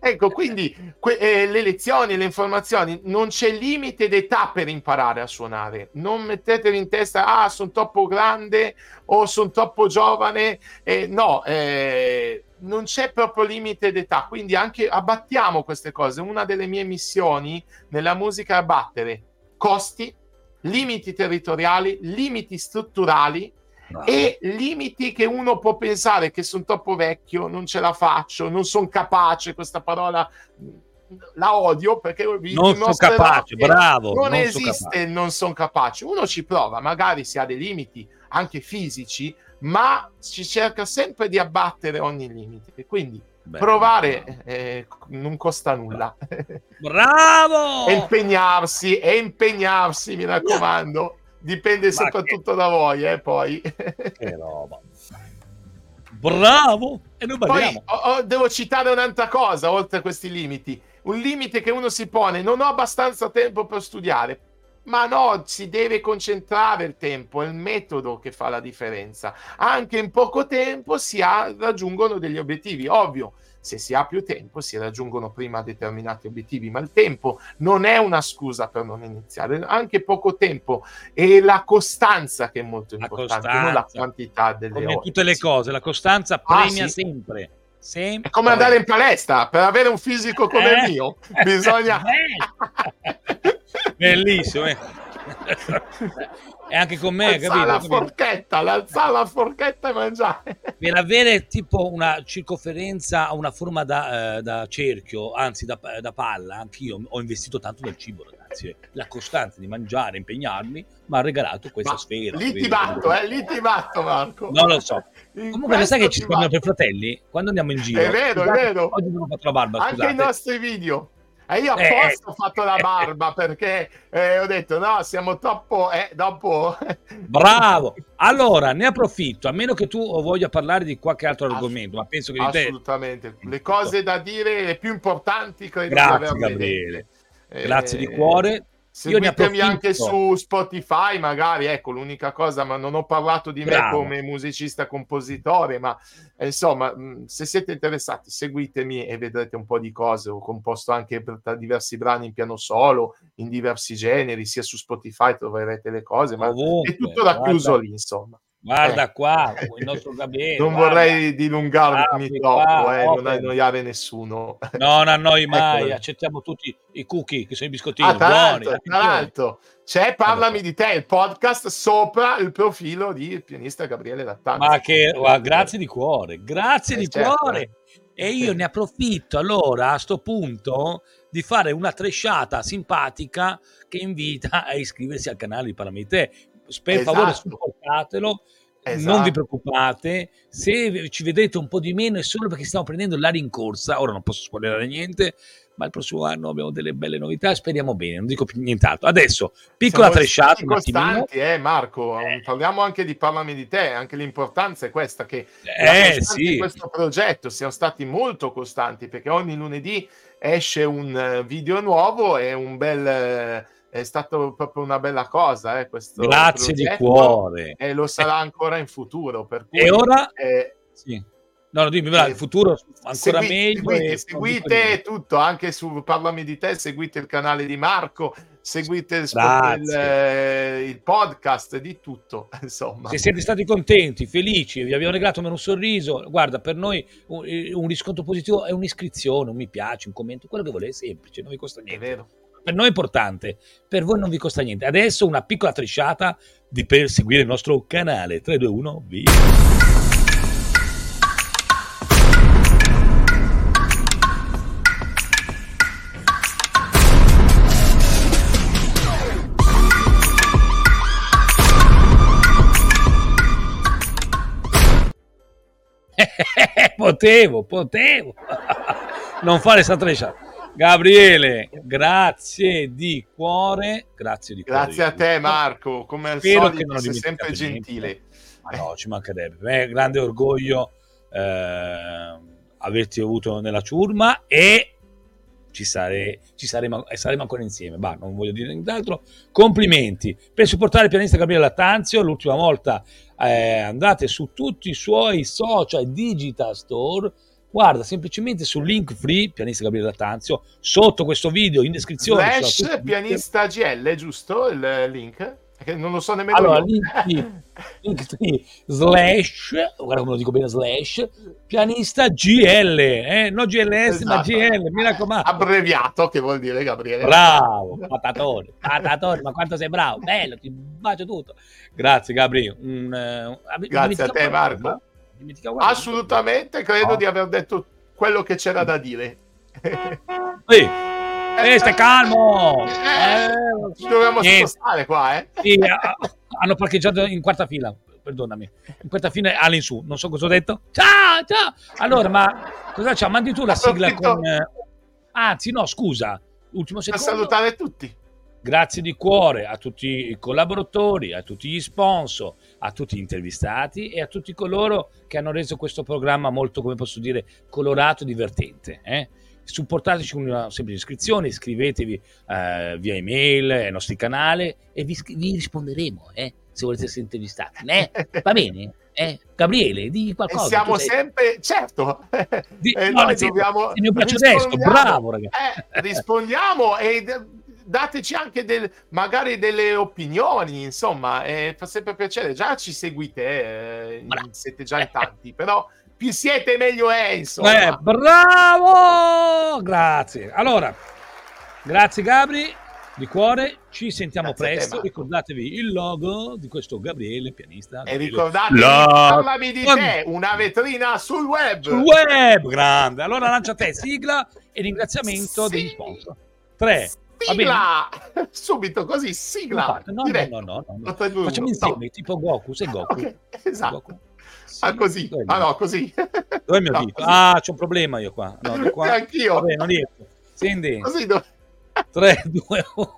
ecco, quindi que- eh, le lezioni, le informazioni, non c'è limite d'età per imparare a suonare. Non mettetevi in testa, ah, sono troppo grande o sono troppo giovane. Eh, no, eh, non c'è proprio limite d'età, quindi anche abbattiamo queste cose. Una delle mie missioni nella musica è abbattere costi, limiti territoriali, limiti strutturali no. e limiti che uno può pensare che sono troppo vecchio, non ce la faccio, non sono capace, questa parola la odio perché non sono capace, bravo. Non, non esiste il non sono capace. Uno ci prova, magari si ha dei limiti anche fisici, ma si cerca sempre di abbattere ogni limite. Quindi Beh, provare eh, non costa nulla. Bravo! e impegnarsi, e impegnarsi, mi raccomando. Dipende ma soprattutto che... da voi, eh, poi. che roba. Bravo! E noi Poi oh, devo citare un'altra cosa, oltre a questi limiti. Un limite che uno si pone, non ho abbastanza tempo per studiare. Ma no, si deve concentrare il tempo, è il metodo che fa la differenza. Anche in poco tempo si ha, raggiungono degli obiettivi, ovvio se si ha più tempo si raggiungono prima determinati obiettivi, ma il tempo non è una scusa per non iniziare, anche poco tempo e la costanza che è molto importante, non la quantità delle come ore. tutte le cose, la costanza ah, premia ah, sì. sempre. Sempre. È come andare in palestra per avere un fisico come eh? il mio. Bisogna. Bellissimo. Eh. e anche con me, capito? la forchetta, alzare la forchetta e mangiare. Per avere tipo una circoferenza, una forma da, eh, da cerchio, anzi da, da, palla, anch'io ho investito tanto nel cibo, ragazzi. La costanza di mangiare, impegnarmi, mi ha regalato questa Ma sfera. Lì ti batto, eh, lì ti batto, Marco. Non lo so. In Comunque, sai che ci scambiamo per fratelli? Quando andiamo in giro. È vero, scusate, è vero. Oggi non ho fatto la barba. Anche scusate. i nostri video. E io apposta eh, ho fatto la barba perché eh, ho detto no, siamo troppo... Eh, dopo... Bravo! Allora, ne approfitto, a meno che tu voglia parlare di qualche altro argomento, ma penso che... Assolutamente. Te... Le cose da dire, le più importanti, credo Grazie, Gabriele. Grazie di cuore. Seguitemi anche su Spotify, magari, ecco l'unica cosa, ma non ho parlato di Bravo. me come musicista compositore, ma eh, insomma, se siete interessati, seguitemi e vedrete un po' di cose. Ho composto anche diversi brani in piano solo, in diversi generi, sia su Spotify troverete le cose, ma Ovunque, è tutto racchiuso guarda. lì, insomma. Guarda eh. qua, il nostro Gabriele. Non guarda. vorrei dilungarmi ah, troppo, qua, eh, non annoiare nessuno. Non annoi mai, ecco. accettiamo tutti i cookie che sono i biscottini ah, tra buoni. L'altro, tra l'altro, c'è Parlami di te, il podcast sopra il profilo di pianista Gabriele Lattanzi. Ma che, guarda, grazie di cuore, grazie eh, di certo. cuore. E io ne approfitto allora a sto punto di fare una tresciata simpatica che invita a iscriversi al canale di Parlami di te. Per esatto. favore supportatelo Esatto. Non vi esatto. preoccupate, se ci vedete un po' di meno è solo perché stiamo prendendo la rincorsa. Ora non posso spoilerare niente, ma il prossimo anno abbiamo delle belle novità. Speriamo bene, non dico più nient'altro. Adesso, piccola tresciata. costanti, eh, Marco. Eh. Parliamo anche di Parlami di te. Anche l'importanza è questa: che eh, sì. questo progetto siamo stati molto costanti perché ogni lunedì esce un eh, video nuovo e un bel è stato proprio una bella cosa. Eh, questo Grazie progetto, di cuore. E lo sarà ancora in futuro. Per cui, e ora? Eh, sì. No, no, dimmi, il futuro ancora segui, meglio. Seguite, seguite tutto, anche su Parlami di te, seguite il canale di Marco, seguite il, il, eh, il, podcast, di tutto, insomma. Se siete stati contenti, felici, vi abbiamo regalato un sorriso, guarda, per noi un, un riscontro positivo è un'iscrizione, un mi piace, un commento, quello che volete, semplice, non vi costa niente. È vero per noi è importante, per voi non vi costa niente. Adesso una piccola trisciata di per seguire il nostro canale. 3, 2, 1, via. potevo, potevo non fare sta treccia. Gabriele, grazie di cuore. Grazie di cuore. Grazie a te, Marco. Come al Spero solito, sei sempre gentile. Ma no, ci mancherebbe. Per me è grande orgoglio eh, averti avuto nella ciurma e ci, sare, ci saremo, saremo, ancora insieme. Bah, non voglio dire nient'altro. Complimenti per supportare il pianista Gabriele Lattanzio. L'ultima volta eh, andate su tutti i suoi social digital store guarda semplicemente sul link free pianista Gabriele Lattanzio sotto questo video in descrizione slash pianista GL giusto? Il link? Non lo so nemmeno allora io. link, link free slash guarda come lo dico bene slash pianista GL eh? non GLS esatto. ma GL mi raccomando. Abbreviato che vuol dire Gabriele? Bravo patatone patatone ma quanto sei bravo. Bello ti bacio tutto. Grazie Gabriele. Un, uh, grazie a te Marco Assolutamente, credo no. di aver detto quello che c'era da dire. Sì. Eh, stai calmo! Eh, ci dobbiamo spostare qua, eh? Sì, hanno parcheggiato in quarta fila, perdonami. In quarta fila all'insù, non so cosa ho detto. Ciao, ciao! Allora, ma cosa c'è? Mandi tu la sigla con... Eh, anzi, no, scusa. Ultimo secondo. Per salutare tutti. Grazie di cuore a tutti i collaboratori, a tutti gli sponsor, a tutti gli intervistati e a tutti coloro che hanno reso questo programma molto, come posso dire, colorato e divertente. Eh? supportateci con una semplice iscrizione, iscrivetevi eh, via email ai nostri canali e vi, vi risponderemo eh, se volete essere intervistati. Eh? Va bene? Eh? Gabriele, di qualcosa. E siamo sei... sempre, certo, di, eh, no, noi dobbiamo il mio braccio destro, bravo ragazzi. Eh, rispondiamo e dateci anche del, magari delle opinioni, insomma, eh, fa sempre piacere. Già ci seguite, eh, siete già in tanti, però più siete meglio è, insomma. Eh, bravo! Grazie. Allora, grazie Gabri, di cuore, ci sentiamo grazie presto. Te, Ricordatevi il logo di questo Gabriele, pianista. E ricordatevi, La... parlami di te, una vetrina sul web. Sul web, grande. Allora lancia te, sigla e ringraziamento sì. degli sponsor. Tre. Sigla! Subito così, sigla! No, no, no, no, no, no. Facciamo insieme, tipo Goku, sei Goku. Okay, esatto. Goku. Sì, ah, così. Ah, no, così. Dov'è il mio no, dito? Così. Ah, c'è un problema io qua. No, qua. Anch'io. Vabbè, non riesco. Senti. Così do... 3, 2, 1.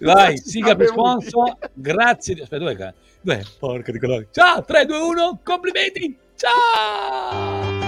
Vai, siga per sponsor. Grazie. Aspetta, dov'è qua? Beh, porca di colore. Ciao, 3, 2, 1. Complimenti. Ciao.